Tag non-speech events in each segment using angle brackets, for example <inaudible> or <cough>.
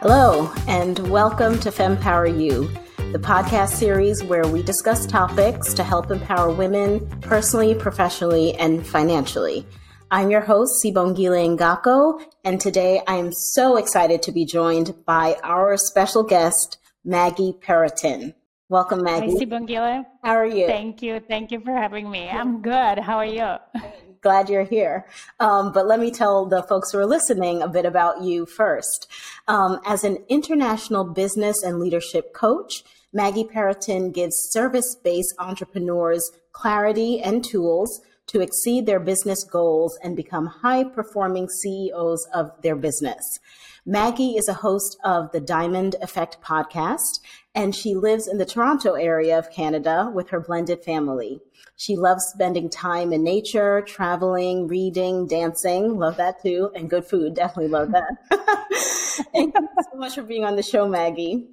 Hello, and welcome to FemPower You, the podcast series where we discuss topics to help empower women personally, professionally, and financially. I'm your host, Sibongile Ngako, and today I am so excited to be joined by our special guest, Maggie Perrotin. Welcome, Maggie. Hi, Sibongile. How are you? Thank you. Thank you for having me. I'm good. How are you? <laughs> Glad you're here. Um, but let me tell the folks who are listening a bit about you first. Um, as an international business and leadership coach, Maggie Perrotin gives service based entrepreneurs clarity and tools to exceed their business goals and become high performing CEOs of their business. Maggie is a host of the Diamond Effect podcast, and she lives in the Toronto area of Canada with her blended family. She loves spending time in nature, traveling, reading, dancing. Love that too. And good food. <laughs> Definitely love that. <laughs> Thank you so much for being on the show, Maggie.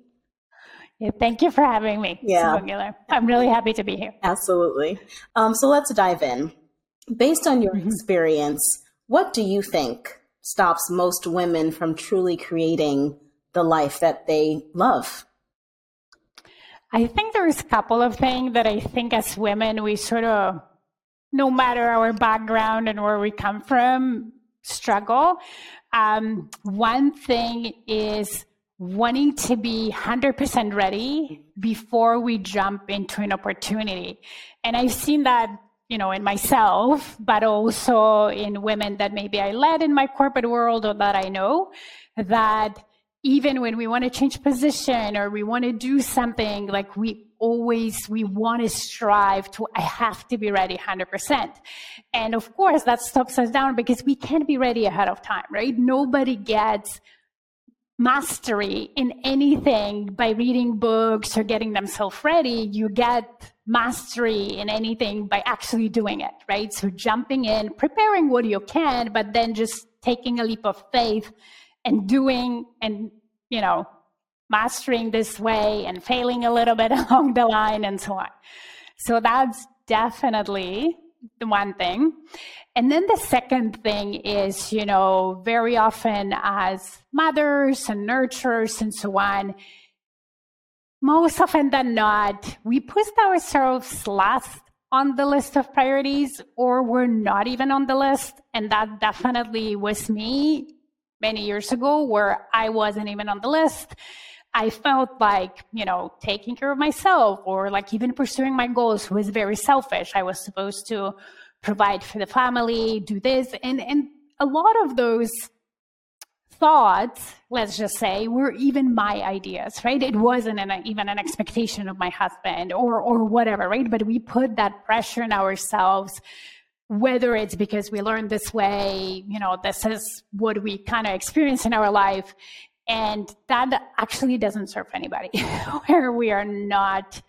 Yeah, thank you for having me. Yeah. I'm really happy to be here. Absolutely. Um, so let's dive in. Based on your mm-hmm. experience, what do you think stops most women from truly creating the life that they love? I think there's a couple of things that I think as women, we sort of, no matter our background and where we come from, struggle. Um, one thing is wanting to be 100% ready before we jump into an opportunity. And I've seen that you know, in myself, but also in women that maybe I led in my corporate world or that I know that even when we want to change position or we want to do something like we always we want to strive to i have to be ready 100% and of course that stops us down because we can't be ready ahead of time right? Nobody gets mastery in anything by reading books or getting themselves ready. You get mastery in anything by actually doing it, right? So jumping in, preparing what you can, but then just taking a leap of faith and doing and, you know, mastering this way and failing a little bit <laughs> along the line and so on. So that's definitely the one thing. And then the second thing is, you know, very often as mothers and nurturers and so on, most often than not, we put ourselves last on the list of priorities or we're not even on the list. And that definitely was me many years ago where I wasn't even on the list. I felt like, you know, taking care of myself or like even pursuing my goals was very selfish. I was supposed to provide for the family, do this. And, and a lot of those thoughts, let's just say, were even my ideas, right? It wasn't an, even an expectation of my husband or, or whatever, right? But we put that pressure on ourselves, whether it's because we learned this way, you know, this is what we kind of experience in our life. And that actually doesn't serve anybody, <laughs> where we are not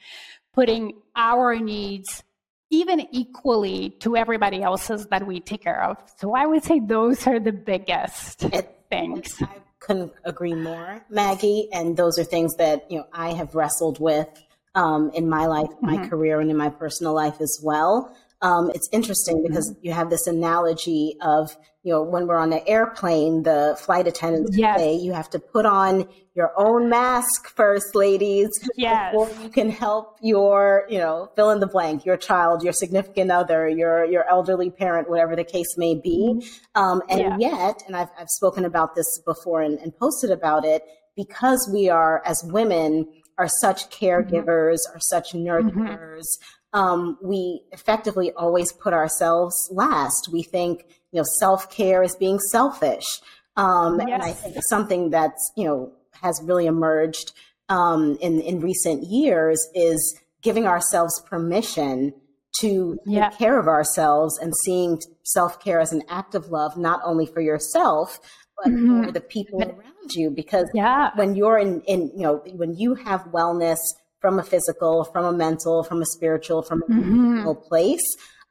putting our needs even equally to everybody else's that we take care of. So I would say those are the biggest. It, things. I couldn't agree more, Maggie. And those are things that you know I have wrestled with um, in my life, my mm-hmm. career, and in my personal life as well. Um, it's interesting because mm-hmm. you have this analogy of you know when we're on an airplane, the flight attendants yes. say you have to put on your own mask first, ladies, yes. before you can help your you know fill in the blank, your child, your significant other, your your elderly parent, whatever the case may be. Mm-hmm. Um, and yeah. yet, and I've I've spoken about this before and, and posted about it because we are as women are such mm-hmm. caregivers, mm-hmm. are such mm-hmm. nurturers, um, we effectively always put ourselves last. We think, you know, self care is being selfish. Um, yes. And I think something that's, you know, has really emerged um, in, in recent years is giving ourselves permission to yeah. take care of ourselves and seeing self care as an act of love, not only for yourself, but mm-hmm. for the people around you. Because yeah. when you're in, in, you know, when you have wellness, from a physical, from a mental, from a spiritual, from a mm-hmm. place,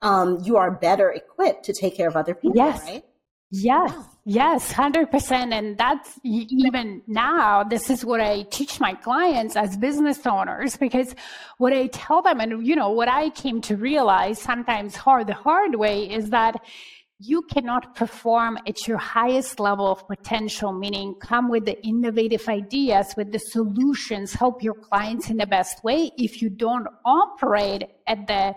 um, you are better equipped to take care of other people, yes. right? Yes, yes, 100%. And that's even now, this is what I teach my clients as business owners because what I tell them and, you know, what I came to realize sometimes hard, the hard way is that you cannot perform at your highest level of potential, meaning come with the innovative ideas, with the solutions, help your clients in the best way if you don't operate at the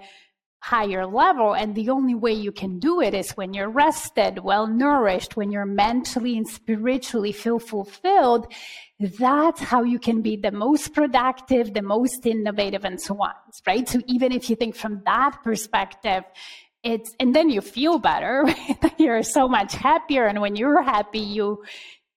higher level. And the only way you can do it is when you're rested, well nourished, when you're mentally and spiritually feel fulfilled. That's how you can be the most productive, the most innovative, and so on. Right. So even if you think from that perspective, it's and then you feel better <laughs> right? you're so much happier. And when you're happy you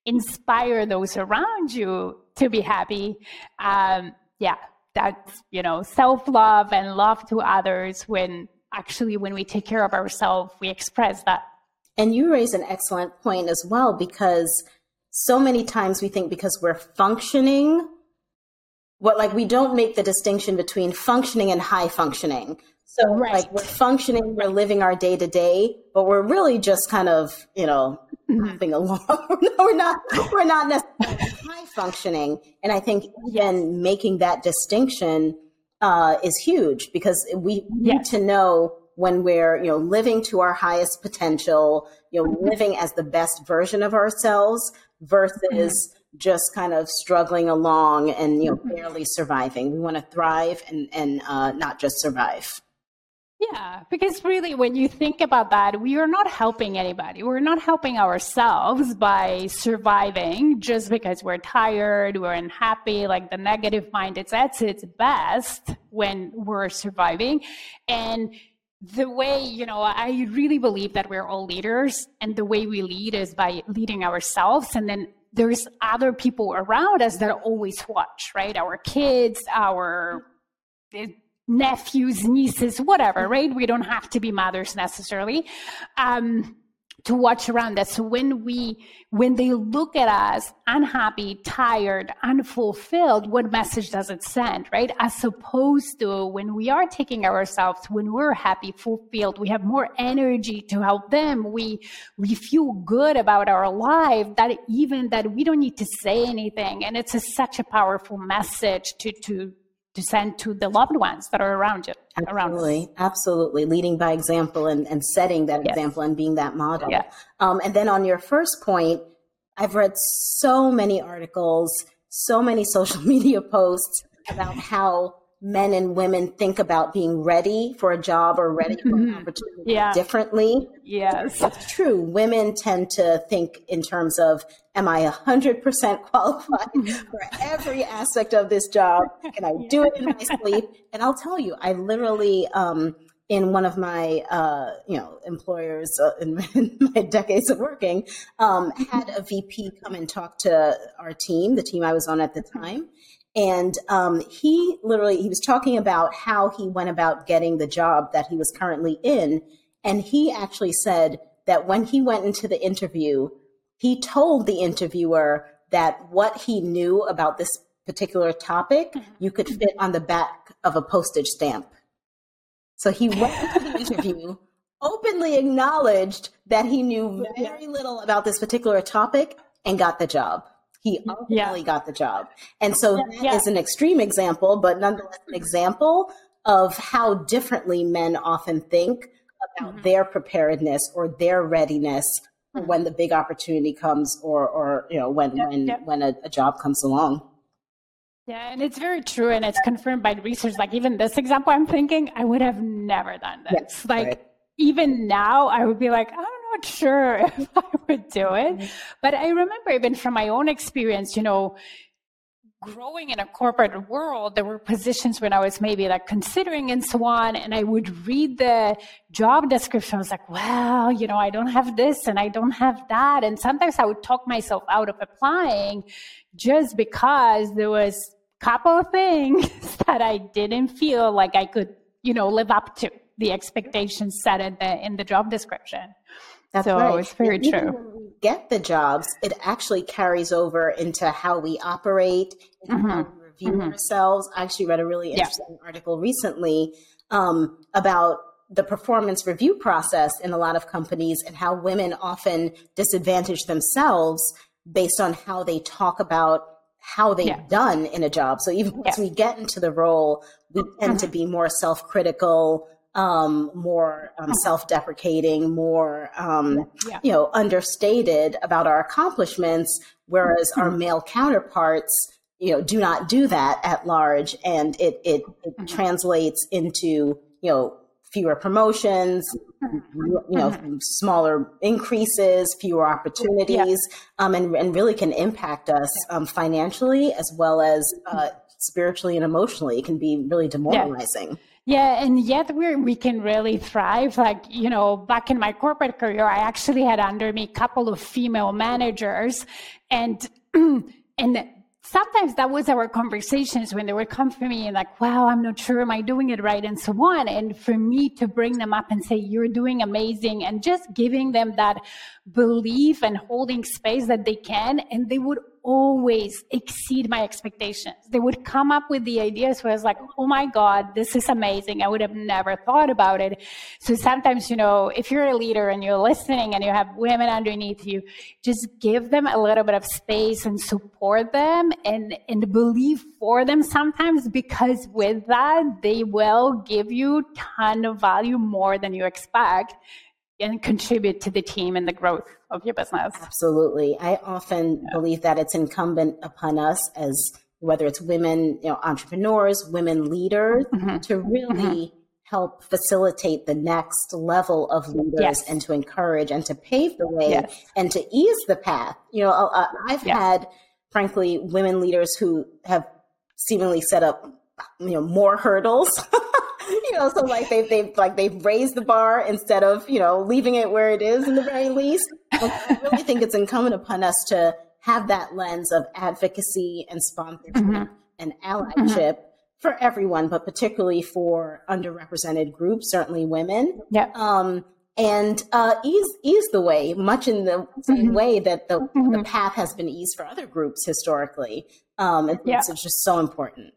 inspire those around you to be happy. Um, yeah that's you know self-love and love to others when actually when we take care of ourselves we express that. And you raise an excellent point as well because so many times we think because we're functioning what like we don't make the distinction between functioning and high functioning so right. like we're functioning, we're living our day to day, but we're really just kind of, you know, moving <laughs> along. we're not we're not necessarily high functioning. And I think again making that distinction uh, is huge because we yes. need to know when we're, you know, living to our highest potential, you know, mm-hmm. living as the best version of ourselves versus mm-hmm. just kind of struggling along and you know mm-hmm. barely surviving. We want to thrive and and uh, not just survive. Yeah, because really, when you think about that, we are not helping anybody. We're not helping ourselves by surviving just because we're tired, we're unhappy. Like the negative mind, it's at its best when we're surviving. And the way, you know, I really believe that we're all leaders, and the way we lead is by leading ourselves. And then there's other people around us that always watch, right? Our kids, our nephews, nieces, whatever, right? We don't have to be mothers necessarily. Um, to watch around us. So when we, when they look at us unhappy, tired, unfulfilled, what message does it send, right? As opposed to when we are taking ourselves, when we're happy, fulfilled, we have more energy to help them. We, we feel good about our life that even that we don't need to say anything. And it's a, such a powerful message to, to, to send to the loved ones that are around you. Absolutely, around absolutely. Leading by example and, and setting that yes. example and being that model. Yeah. Um, and then on your first point, I've read so many articles, so many <laughs> social media posts about how men and women think about being ready for a job or ready for an mm-hmm. opportunity yeah. differently. Yes. It's true. Women tend to think in terms of, am I 100% <laughs> qualified mm-hmm. for every aspect of this job? Can I do it in my sleep? And I'll tell you, I literally, um, in one of my, uh, you know, employers uh, in, <laughs> in, my decades of working, um, had a VP come and talk to our team, the team I was on at the time, and um, he literally he was talking about how he went about getting the job that he was currently in, and he actually said that when he went into the interview, he told the interviewer that what he knew about this particular topic you could fit on the back of a postage stamp. So he went into the <laughs> interview, openly acknowledged that he knew very little about this particular topic, and got the job. He ultimately yeah. got the job. And so that yeah. is an extreme example, but nonetheless an example of how differently men often think about mm-hmm. their preparedness or their readiness mm-hmm. when the big opportunity comes or or you know when when when a, a job comes along. Yeah, and it's very true, and it's confirmed by research. Like even this example, I'm thinking I would have never done this. Yes, like right. even now, I would be like, I not sure <laughs> if I would do it. Mm-hmm. But I remember even from my own experience, you know, growing in a corporate world, there were positions when I was maybe like considering and so on. And I would read the job description. I was like, well, you know, I don't have this and I don't have that. And sometimes I would talk myself out of applying just because there was a couple of things <laughs> that I didn't feel like I could, you know, live up to the expectations set in the, in the job description. That's so right. it's very true. When we get the jobs, it actually carries over into how we operate, mm-hmm. how we review mm-hmm. ourselves. I actually read a really interesting yeah. article recently um, about the performance review process in a lot of companies and how women often disadvantage themselves based on how they talk about how they've yeah. done in a job. So even yeah. as we get into the role, we tend to mm-hmm. be more self critical, um, more um, mm-hmm. self deprecating, more, um, yeah. you know, understated about our accomplishments, whereas our mm-hmm. male counterparts, you know, do not do that at large. And it, it, it mm-hmm. translates into, you know, fewer promotions, you know, mm-hmm. smaller increases, fewer opportunities, yeah. um, and, and really can impact us um, financially as well as uh, spiritually and emotionally. It can be really demoralizing. Yeah. Yeah, and yet we we can really thrive. Like you know, back in my corporate career, I actually had under me a couple of female managers, and <clears throat> and sometimes that was our conversations when they would come for me and like, wow, I'm not sure, am I doing it right? And so on. And for me to bring them up and say, you're doing amazing and just giving them that belief and holding space that they can. And they would always exceed my expectations. They would come up with the ideas where I was like, oh my God, this is amazing. I would have never thought about it. So sometimes, you know, if you're a leader and you're listening and you have women underneath you, just give them a little bit of space and support them and, and believe for them sometimes because with that, they will give you ton of value more than you expect and contribute to the team and the growth of your business. Absolutely. I often yeah. believe that it's incumbent upon us as whether it's women, you know, entrepreneurs, women leaders mm-hmm. to really mm-hmm. help facilitate the next level of leaders yes. and to encourage and to pave the way yes. and to ease the path. You know, uh, I've yeah. had frankly women leaders who have seemingly set up you know more hurdles <laughs> <laughs> you know, so like they've they've like they've raised the bar instead of you know leaving it where it is in the very least. I really think it's incumbent upon us to have that lens of advocacy and sponsorship mm-hmm. and allyship mm-hmm. for everyone, but particularly for underrepresented groups, certainly women. Yeah. Um, and uh, ease ease the way, much in the same mm-hmm. way that the, mm-hmm. the path has been eased for other groups historically. Um, it's, yeah. it's just so important.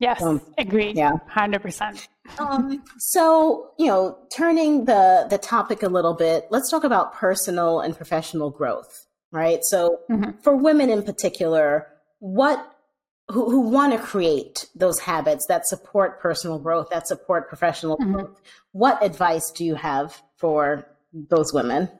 Yes, um, agreed. Yeah, hundred percent. Um, so you know, turning the the topic a little bit, let's talk about personal and professional growth, right? So mm-hmm. for women in particular, what who, who want to create those habits that support personal growth, that support professional mm-hmm. growth, what advice do you have for those women?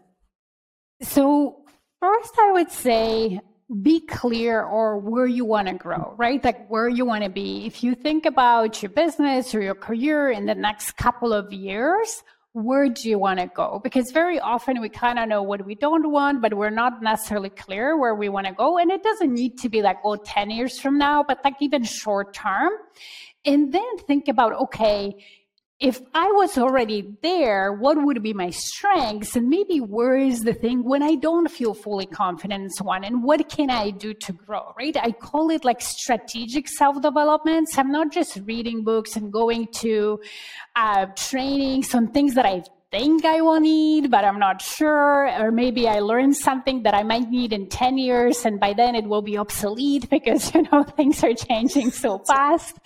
So first, I would say be clear or where you want to grow, right? Like where you want to be. If you think about your business or your career in the next couple of years, where do you want to go? Because very often we kind of know what we don't want, but we're not necessarily clear where we want to go. And it doesn't need to be like, oh, 10 years from now, but like even short term. And then think about, okay, if I was already there, what would be my strengths? And maybe where is the thing when I don't feel fully confident and so on? And what can I do to grow, right? I call it like strategic self development. So I'm not just reading books and going to uh, trainings on things that I've think I will need, but I'm not sure. Or maybe I learned something that I might need in 10 years and by then it will be obsolete <laughs> because, you know, <laughs> things are changing so <laughs> fast,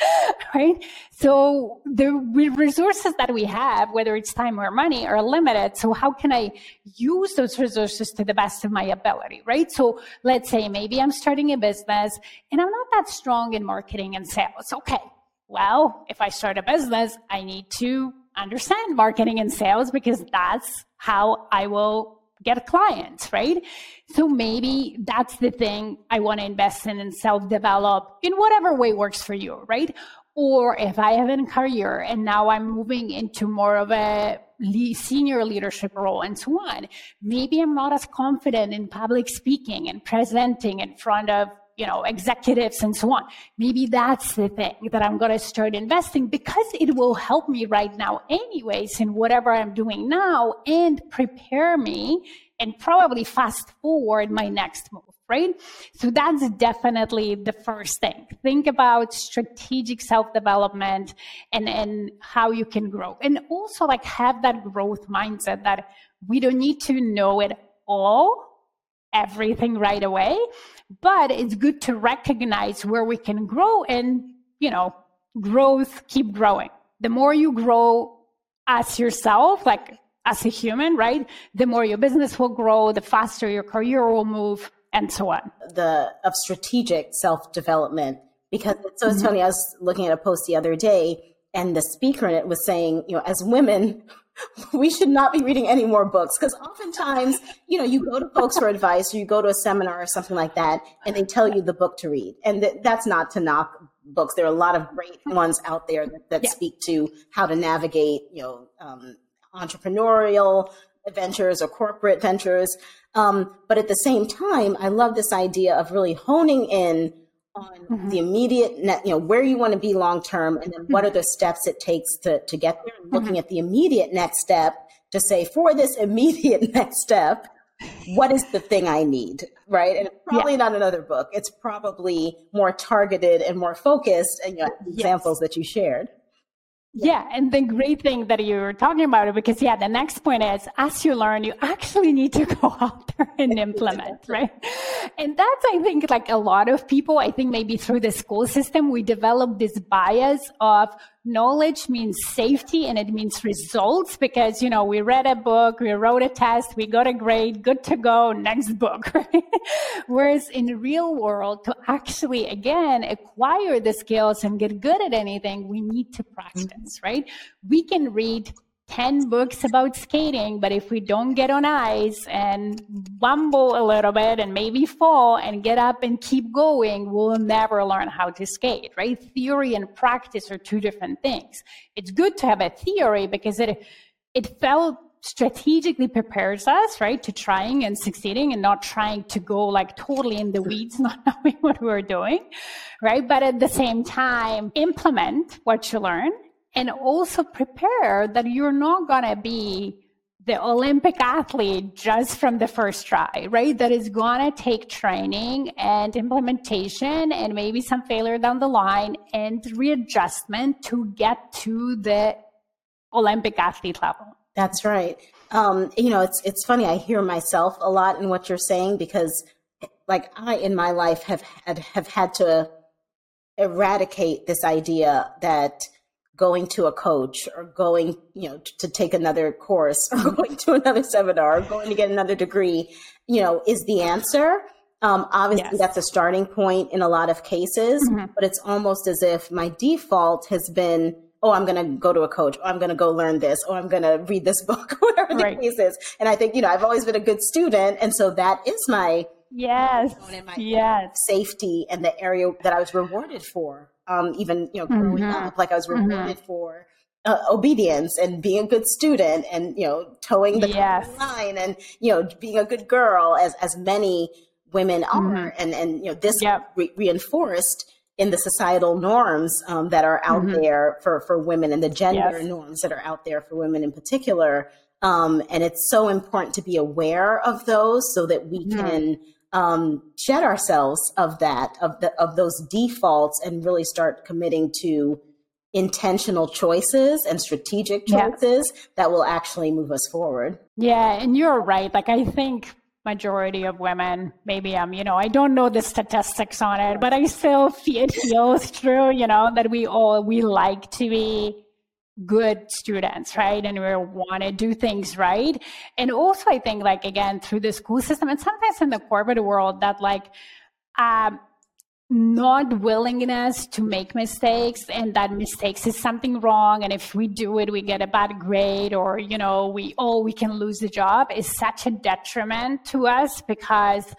right? So the resources that we have, whether it's time or money, are limited. So how can I use those resources to the best of my ability, right? So let's say maybe I'm starting a business and I'm not that strong in marketing and sales. Okay. Well, if I start a business, I need to understand marketing and sales because that's how I will get clients, right? So maybe that's the thing I want to invest in and self develop in whatever way works for you, right? Or if I have a career and now I'm moving into more of a senior leadership role and so on, maybe I'm not as confident in public speaking and presenting in front of you know, executives and so on. Maybe that's the thing that I'm going to start investing because it will help me right now anyways in whatever I'm doing now and prepare me and probably fast forward my next move, right? So that's definitely the first thing. Think about strategic self-development and, and how you can grow. And also like have that growth mindset that we don't need to know it all everything right away, but it's good to recognize where we can grow and, you know, growth keep growing. The more you grow, as yourself, like as a human, right? The more your business will grow, the faster your career will move, and so on. The of strategic self development, because so it's mm-hmm. funny. I was looking at a post the other day, and the speaker in it was saying, you know, as women, <laughs> we should not be reading any more books because oftentimes, you know, you go to folks for advice or you go to a seminar or something like that, and they tell you the book to read, and th- that's not to knock books. There are a lot of great ones out there that, that yeah. speak to how to navigate, you know, um, entrepreneurial ventures or corporate ventures. Um, but at the same time, I love this idea of really honing in on mm-hmm. the immediate, net, you know, where you want to be long term, and then mm-hmm. what are the steps it takes to to get there. And looking mm-hmm. at the immediate next step to say for this immediate <laughs> next step, what is the thing I need, right? And probably yeah. not another book. It's probably more targeted and more focused. And you know, yes. examples that you shared. Yeah, and the great thing that you were talking about it because yeah, the next point is as you learn, you actually need to <laughs> go out there and <laughs> implement, right? And that's I think like a lot of people, I think maybe through the school system, we develop this bias of knowledge means safety and it means results because you know we read a book we wrote a test we got a grade good to go next book <laughs> right? whereas in the real world to actually again acquire the skills and get good at anything we need to practice right we can read 10 books about skating, but if we don't get on ice and bumble a little bit and maybe fall and get up and keep going, we'll never learn how to skate, right? Theory and practice are two different things. It's good to have a theory because it, it felt strategically prepares us, right, to trying and succeeding and not trying to go like totally in the weeds, <laughs> not knowing what we're doing, right? But at the same time, implement what you learn and also prepare that you're not going to be the Olympic athlete just from the first try, right? That is going to take training and implementation and maybe some failure down the line and readjustment to get to the Olympic athlete level. That's right. Um, you know, it's it's funny. I hear myself a lot in what you're saying because, like, I in my life have had have had to eradicate this idea that going to a coach or going, you know, to take another course or <laughs> going to another seminar or going to get another degree, you know, is the answer. Um, obviously, yes. that's a starting point in a lot of cases, mm-hmm. but it's almost as if my default has been, oh, I'm going to go to a coach, or I'm going to go learn this, or I'm going to read this <laughs> book, whatever the case is. And I think, you know, I've always been a good student. And so that is my yes, my yes. safety and the area that I was rewarded for um, even you know growing mm-hmm. up like i was mm-hmm. rewarded mm-hmm. for uh, obedience and being a good student and you know toeing the yes. line and you know being a good girl as as many women are mm-hmm. and and you know this yep. re- reinforced in the societal norms um, that are out mm-hmm. there for for women and the gender yes. norms that are out there for women in particular um, and it's so important to be aware of those so that we mm-hmm. can um, shed ourselves of that, of the of those defaults, and really start committing to intentional choices and strategic choices yeah. that will actually move us forward. Yeah, and you're right. Like I think majority of women maybe i'm you know i don't know the statistics on it but i still feel it feels true you know that we all we like to be good students, right? And we want to do things right. And also, I think, like, again, through the school system and sometimes in the corporate world, that like, um, not willingness to make mistakes and that mistakes is something wrong and if we do it we get a bad grade or you know we oh we can lose the job is such a detriment to us because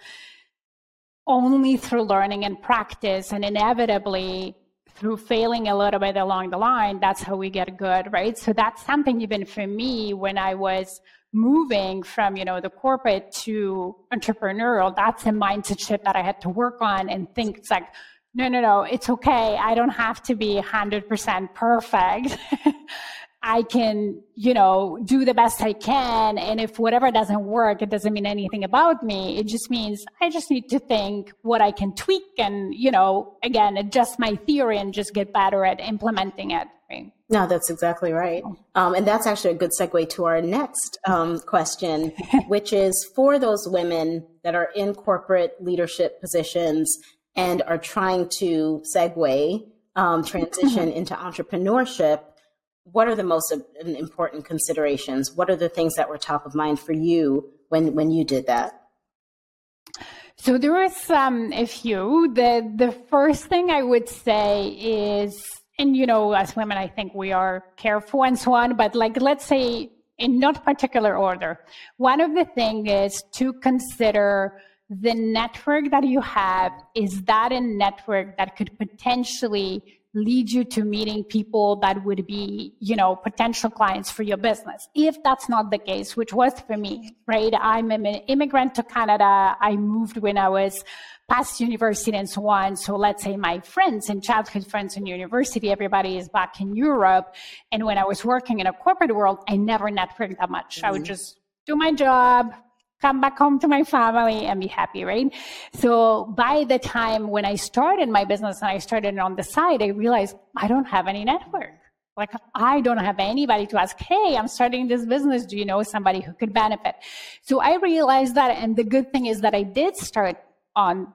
only through learning and practice and inevitably through failing a little bit along the line, that's how we get good, right? So that's something even for me when I was moving from, you know, the corporate to entrepreneurial, that's a mindset shift that I had to work on and think it's like, no, no, no, it's okay. I don't have to be 100% perfect. <laughs> I can, you know, do the best I can. And if whatever doesn't work, it doesn't mean anything about me. It just means I just need to think what I can tweak and, you know, again, adjust my theory and just get better at implementing it. Right? No, that's exactly right. Um, and that's actually a good segue to our next um, question, <laughs> which is for those women that are in corporate leadership positions and are trying to segue, um, transition <laughs> into entrepreneurship what are the most important considerations? What are the things that were top of mind for you when when you did that? So there was um, a few. The the first thing I would say is, and you know, as women, I think we are careful and so on. But like, let's say in not particular order, one of the things is to consider the network that you have. Is that a network that could potentially lead you to meeting people that would be, you know, potential clients for your business. If that's not the case, which was for me, right? I'm an immigrant to Canada. I moved when I was past university and so on. So let's say my friends and childhood friends in university, everybody is back in Europe. And when I was working in a corporate world, I never networked that much. Mm-hmm. I would mm-hmm. just do my job, come back home to my family and be happy, right? So by the time when I started my business and I started on the side, I realized I don't have any network. Like I don't have anybody to ask, Hey, I'm starting this business. Do you know somebody who could benefit? So I realized that. And the good thing is that I did start on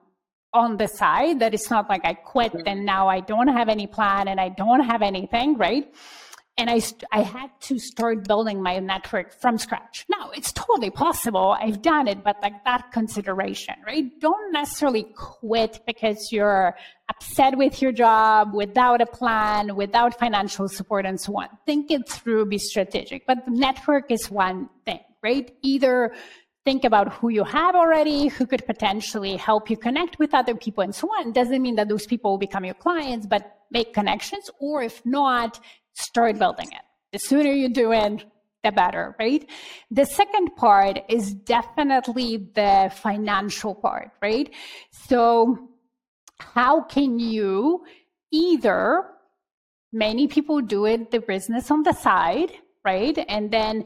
on the side that it's not like I quit and now I don't have any plan and I don't have anything, right? And I, I had to start building my network from scratch. Now it's totally possible. I've done it, but like that consideration, right? Don't necessarily quit because you're upset with your job, without a plan, without financial support and so on. Think it through, be strategic. But the network is one thing, right? Either think about who you have already, who could potentially help you connect with other people and so on. Doesn't mean that those people will become your clients, but make connections. Or if not, start building it. The sooner you do it, the better, right? The second part is definitely the financial part, right? So how can you either many people do it the business on the side, right? And then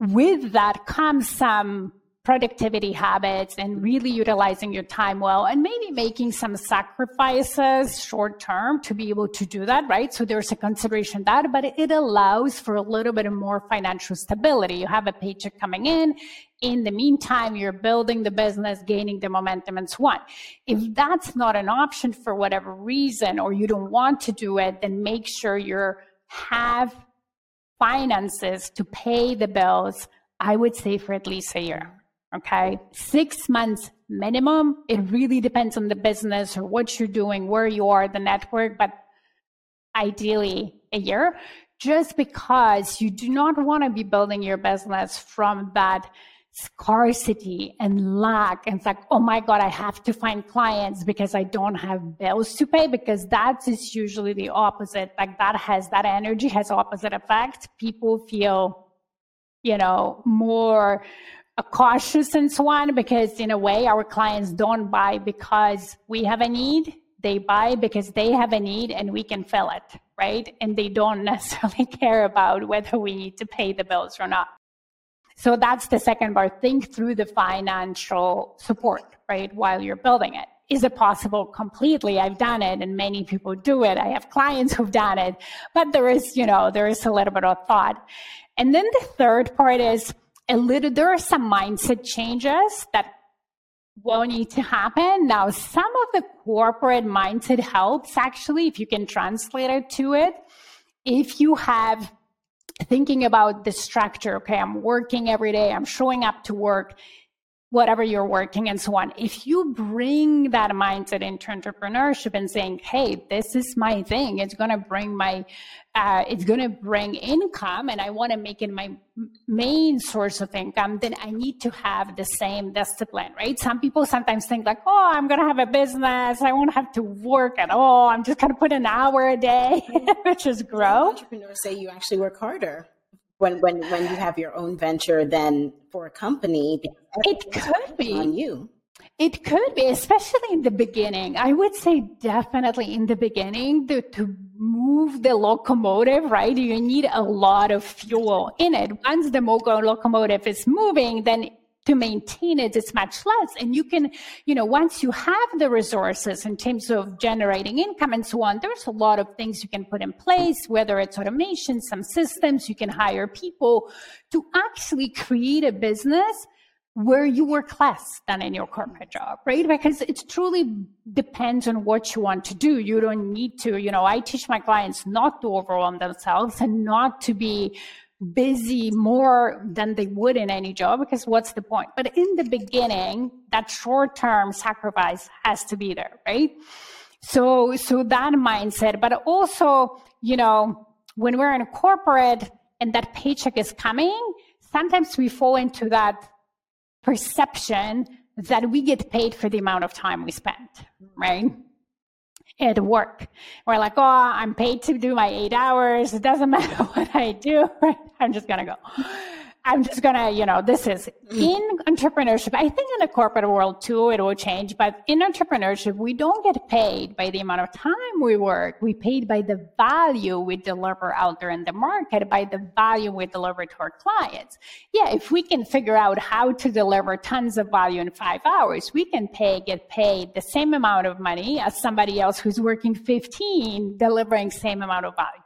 with that comes some productivity habits and really utilizing your time well and maybe making some sacrifices short term to be able to do that, right? So there's a consideration that, but it allows for a little bit more financial stability. You have a paycheck coming in. In the meantime, you're building the business, gaining the momentum and so on. If that's not an option for whatever reason, or you don't want to do it, then make sure you have finances to pay the bills. I would say for at least a year. Okay. Six months minimum. It really depends on the business or what you're doing, where you are, the network, but ideally a year, just because you do not want to be building your business from that scarcity and lack. And it's like, oh my God, I have to find clients because I don't have bills to pay because that is usually the opposite. Like that has, that energy has opposite effect. People feel, you know, more cautious and so on because in a way our clients don't buy because we have a need. They buy because they have a need and we can fill it right? And they don't <laughs> necessarily care about whether we need to pay the bills or not. So that's the second part think through the financial support right while you're building it. Is it possible? Completely. I've done it and many people do it. I have clients who've done it. But there is you know there is a little bit of thought. And then the third part is a little, there are some mindset changes that will need to happen. Now, some of the corporate mindset helps actually, if you can translate it to it. If you have thinking about the structure, okay, I'm working every day, I'm showing up to work whatever you're working and so on. If you bring that mindset into entrepreneurship and saying, "Hey, this is my thing. It's going to bring my, uh, it's going to bring income, and I want to make it my main source of income," then I need to have the same discipline, right? Some people sometimes think like, "Oh, I'm going to have a business. I won't have to work at all. I'm just going to put an hour a day, <laughs> which is grow." Entrepreneurs say you actually work harder when when when you have your own venture than for a company it could be. on you. It could be especially in the beginning. I would say definitely in the beginning the, to move the locomotive right? You need a lot of fuel in it. Once the locomotive is moving then to maintain it it is much less. And you can, you know, once you have the resources in terms of generating income and so on, there's a lot of things you can put in place, whether it's automation, some systems, you can hire people to actually create a business where you work less than in your corporate job, right? Because it truly depends on what you want to do. You don't need to, you know, I teach my clients not to overwhelm themselves and not to be busy more than they would in any job because what's the point? But in the beginning, that short term sacrifice has to be there, right? So, so that mindset, but also, you know, when we're in a corporate and that paycheck is coming, sometimes we fall into that perception that we get paid for the amount of time we spent, right? At work. We're like, oh, I'm paid to do my eight hours. It doesn't <laughs> matter what I do, <laughs> right? I'm just going to go. I'm just gonna, you know, this is mm. in entrepreneurship. I think in the corporate world too, it will change. But in entrepreneurship, we don't get paid by the amount of time we work. We paid by the value we deliver out there in the market, by the value we deliver to our clients. Yeah, if we can figure out how to deliver tons of value in five hours, we can pay, get paid the same amount of money as somebody else who's working 15, delivering same amount of value.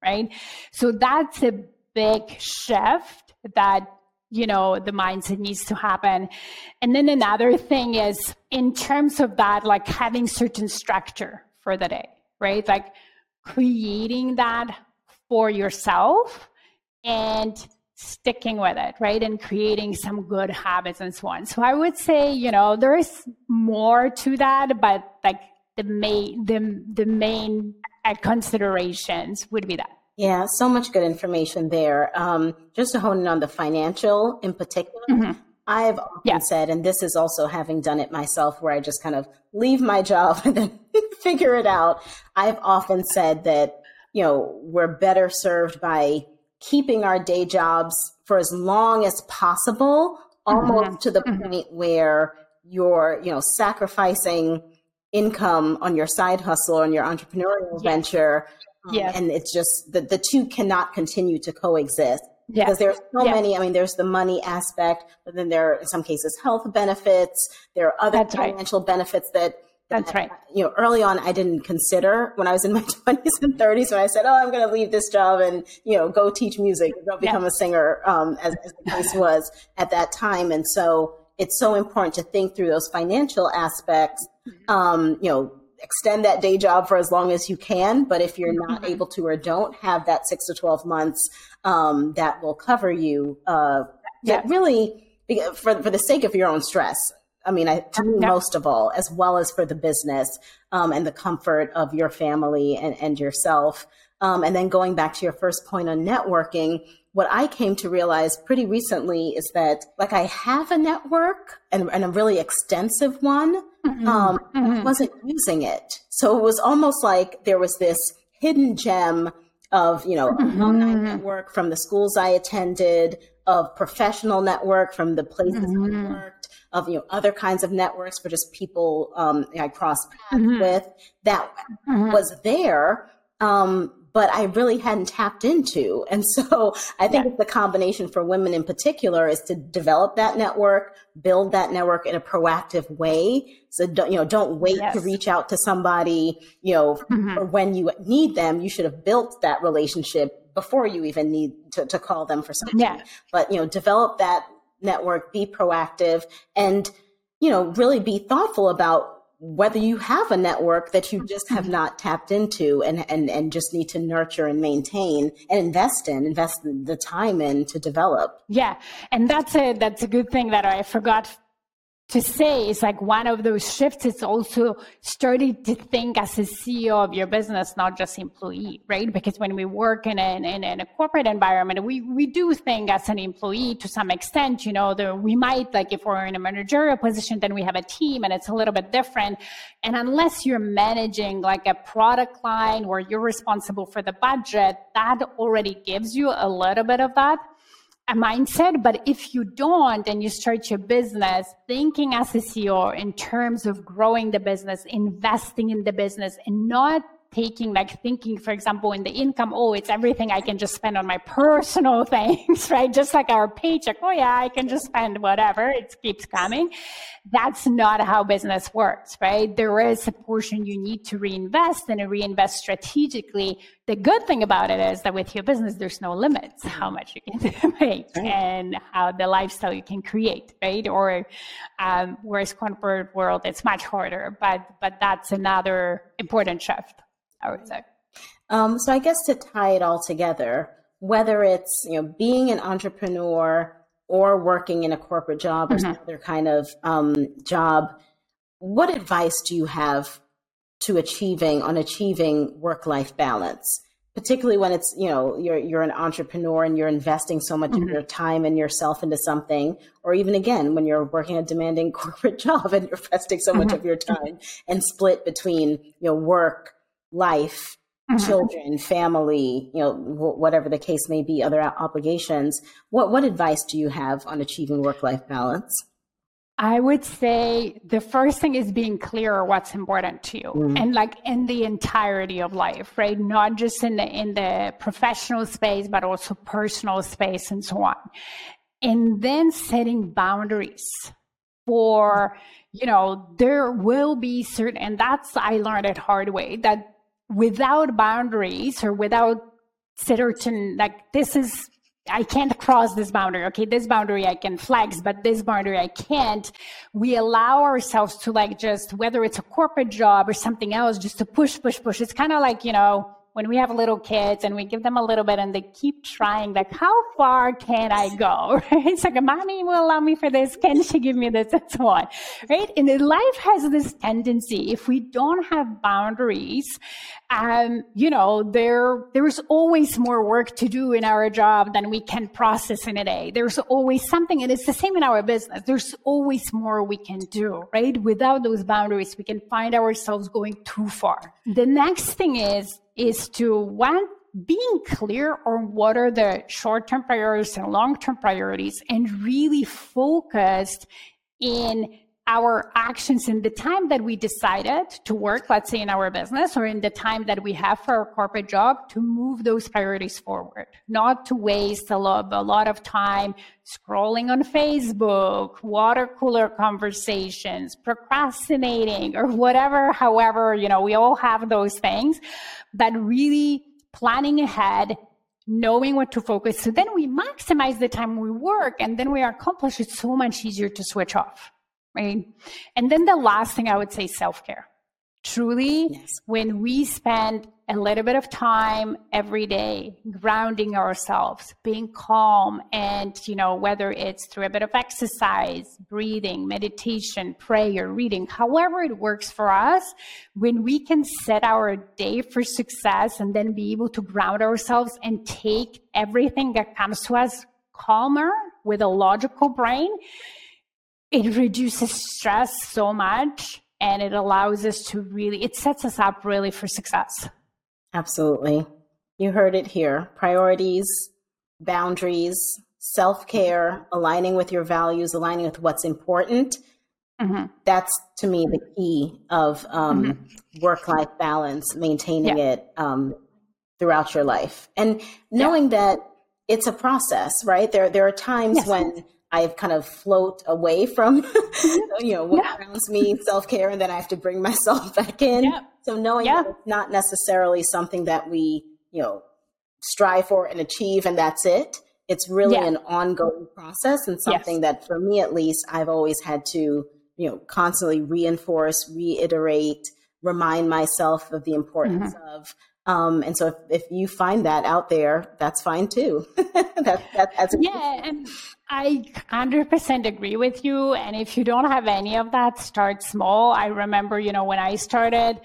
Right. So that's a big shift that you know the mindset needs to happen. And then another thing is in terms of that like having certain structure for the day right? Like creating that for yourself and sticking with it right? And creating some good habits and so on. So i would say you know there is more to that but like the main the, the main uh, considerations would be that yeah, so much good information there. Um, just to hone in on the financial in particular, mm-hmm. I've often yeah. said, and this is also having done it myself, where I just kind of leave my job <laughs> and then <laughs> figure it out. I've often said that, you know, we're better served by keeping our day jobs for as long as possible, almost mm-hmm. to the mm-hmm. point where you're, you know, sacrificing income on your side hustle and your entrepreneurial yes. venture um, yeah. And it's just that the two cannot continue to coexist. Yeah. Because there's so many, I mean, there's the money aspect, but then there are in some cases health benefits. There are other That's financial right. benefits that, that That's right. You know, early on, I didn't consider when I was in my <laughs> 20s and 30s when I said, "Oh, I'm going to leave this job and you know go teach music, go become yeah. a singer," um, as, as the case <laughs> was at that time. And so, it's so important to think through those financial aspects. Mm-hmm. Um, you know, extend that day job for as long as you can. But if you're not mm-hmm. able to or don't have that six to 12 months, um, that will cover you. Uh, yeah. really, for, for the sake of your own stress. I mean, I, to me, yeah. most of all, as well as for the business um, and the comfort of your family and, and yourself. Um, and then going back to your first point on networking, what I came to realize pretty recently is that like I have a network and, and a really extensive one. Mm-hmm. Um, mm-hmm. I wasn't using it. So it was almost like there was this hidden gem of, you know, mm-hmm. alumni network from the schools I attended, of professional network from the places I mm-hmm. worked, of you know other kinds of networks for just people um, I cross paths mm-hmm. with that mm-hmm. was there. Um, but I really hadn't tapped into. And so I think yeah. the combination for women in particular is to develop that network, build that network in a proactive way. So don't, you know, don't wait yes. to reach out to somebody, you know, mm-hmm. when you need them, you should have built that relationship before you even need to, to call them for something. Yeah. But, you know, develop that network, be proactive and, you know, really be thoughtful about whether you have a network that you just have mm-hmm. not tapped into and, and, and just need to nurture and maintain and invest in, invest the time in to develop. Yeah. And that's a, that's a good thing that I forgot to say is like one of those shifts it's also starting to think as a CEO of your business, not just employee, right? Because when we work in a, in, in a corporate environment, we, we do think as an employee to some extent, you know, we might like if we're in a managerial position, then we have a team and it's a little bit different. And unless you're managing like a product line where you're responsible for the budget, that already gives you a little bit of that a mindset. But if you don't and you start your business thinking as a CEO in terms of growing the business, investing in the business, and not taking like thinking for example in the income oh it's everything i can just spend on my personal <laughs> things right? Just like our paycheck oh yeah i can just spend whatever it keeps coming. That's not how business works right? There is a portion you need to reinvest and reinvest strategically the good thing about it is that with your business there's no limits how much you can <laughs> make and how the lifestyle you can create right? Or um, whereas corporate world it's much harder but but that's another important shift I would say. Um, so I guess to tie it all together, whether it's you know being an entrepreneur or working in a corporate job or mm-hmm. some other kind of um, job, what advice do you have to achieving on achieving work life balance? Particularly when it's you know you're you're an entrepreneur and you're investing so much mm-hmm. of your time and yourself into something, or even again when you're working a demanding <laughs> corporate job and you're investing so much mm-hmm. of your <laughs> time and split between you know work life, mm-hmm. children, family, you know, w- whatever the case may be, other obligations. What what advice do you have on achieving work life balance? I would say the first thing is being clear what's important to you mm. and like in the entirety of life, right? Not just in the in the professional space, but also personal space and so on. And then setting boundaries for, you know, there will be certain and that's I learned it hard way that without boundaries or without certain like this is I can't cross this boundary. Okay, this boundary I can flex, but this boundary I can't. We allow ourselves to like just whether it's a corporate job or something else, just to push, push, push. It's kind of like you know when we have little kids and we give them a little bit and they keep trying, like, how far can I go? <laughs> It's like, mommy will allow me for this. Can she give me this? And so on. Right? And life has this tendency, if we don't have boundaries, um, you know, there, there's always more work to do in our job than we can process in a day. There's always something, and it's the same in our business. There's always more we can do, right? Without those boundaries, we can find ourselves going too far. The next thing is, is to one, being clear on what are the short-term priorities and long-term priorities and really focused in our actions in the time that we decided to work, let's say in our business or in the time that we have for our corporate job to move those priorities forward, not to waste a lot, a lot of time scrolling on Facebook, water cooler conversations, procrastinating or whatever, however, you know, we all have those things, but really planning ahead, knowing what to focus. So then we maximize the time we work and then we accomplish it so much easier to switch off right? And then the last thing I would say self care. Truly, yes. when we spend a little bit of time every day grounding ourselves, being calm, and, you know, whether it's through a bit of exercise, breathing, meditation, prayer, reading, however it works for us, when we can set our day for success and then be able to ground ourselves and take everything that comes to us calmer with a logical brain, it reduces stress so much and it allows us to really it sets us up really for success absolutely you heard it here priorities boundaries self-care aligning with your values aligning with what's important mm-hmm. that's to me the key of um, mm-hmm. work-life balance maintaining yeah. it um, throughout your life and knowing yeah. that it's a process right there there are times yes. when I've kind of float away from, <laughs> mm-hmm. you know, what yeah. grounds me, self care, and then I have to bring myself <laughs> back in. Yeah. So knowing yeah. that it's not necessarily something that we, you know, strive for and achieve, and that's it. It's really an ongoing process, and something yes. that, for me at least, I've always had to, you know, constantly reinforce, reiterate, remind myself of the importance mm-hmm. of. Um, and so if, if you find that out there, that's fine too. <laughs> that, that, that's yeah. And I 100% agree with you. And if you don't have any of that, start small. I remember, you know, when I started,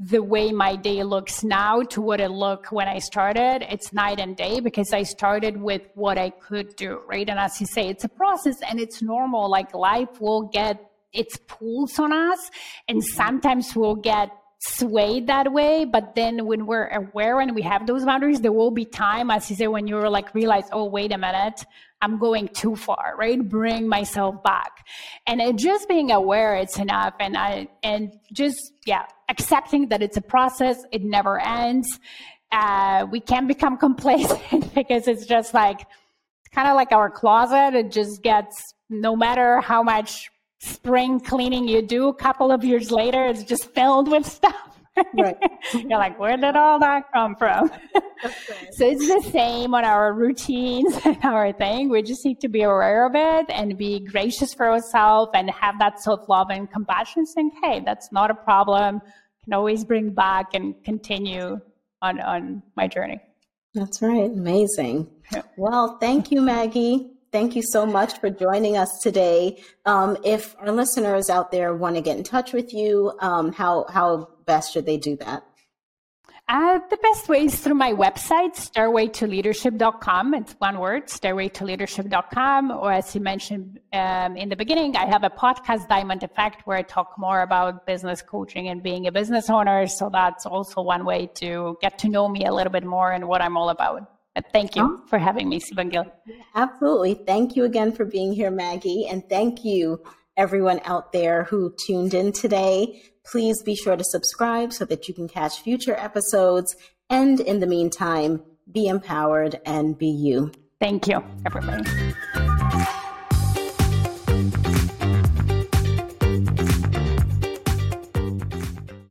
the way my day looks now to what it looked when I started, it's night and day because I started with what I could do, right? And as you say, it's a process and it's normal. Like life will get its pulls on us and sometimes we'll get swayed that way. But then when we're aware and we have those boundaries, there will be time, as you say, when you're like realize, oh, wait a minute, I'm going too far, right? Bring myself back. And it, just being aware it's enough. And I, and just, yeah, accepting that it's a process. It never ends. Uh, we can't become complacent <laughs> because it's just like, kind of like our closet. It just gets, no matter how much spring cleaning you do, a couple of years later, it's just filled with stuff. Right. <laughs> You're like, where did all that come from? <laughs> so it's the same on our routines <laughs> and our thing. We just need to be aware of it and be gracious for ourselves and have that self love and compassion saying, hey, that's not a problem. Can always bring back and continue on, on my journey. That's right. Amazing. Well, thank you, Maggie. Thank you so much for joining us today. Um, if our listeners out there want to get in touch with you, um, how how best should they do that? Uh, the best way is through my website, stairwaytoleadership.com. It's one word, stairwaytoleadership.com. Or as you mentioned um, in the beginning, I have a podcast, Diamond Effect, where I talk more about business coaching and being a business owner. So that's also one way to get to know me a little bit more and what I'm all about. But thank you for having me, Sibongile. Absolutely. Thank you again for being here, Maggie. And thank you, everyone out there who tuned in today. Please be sure to subscribe so that you can catch future episodes. And in the meantime, be empowered and be you. Thank you, everybody.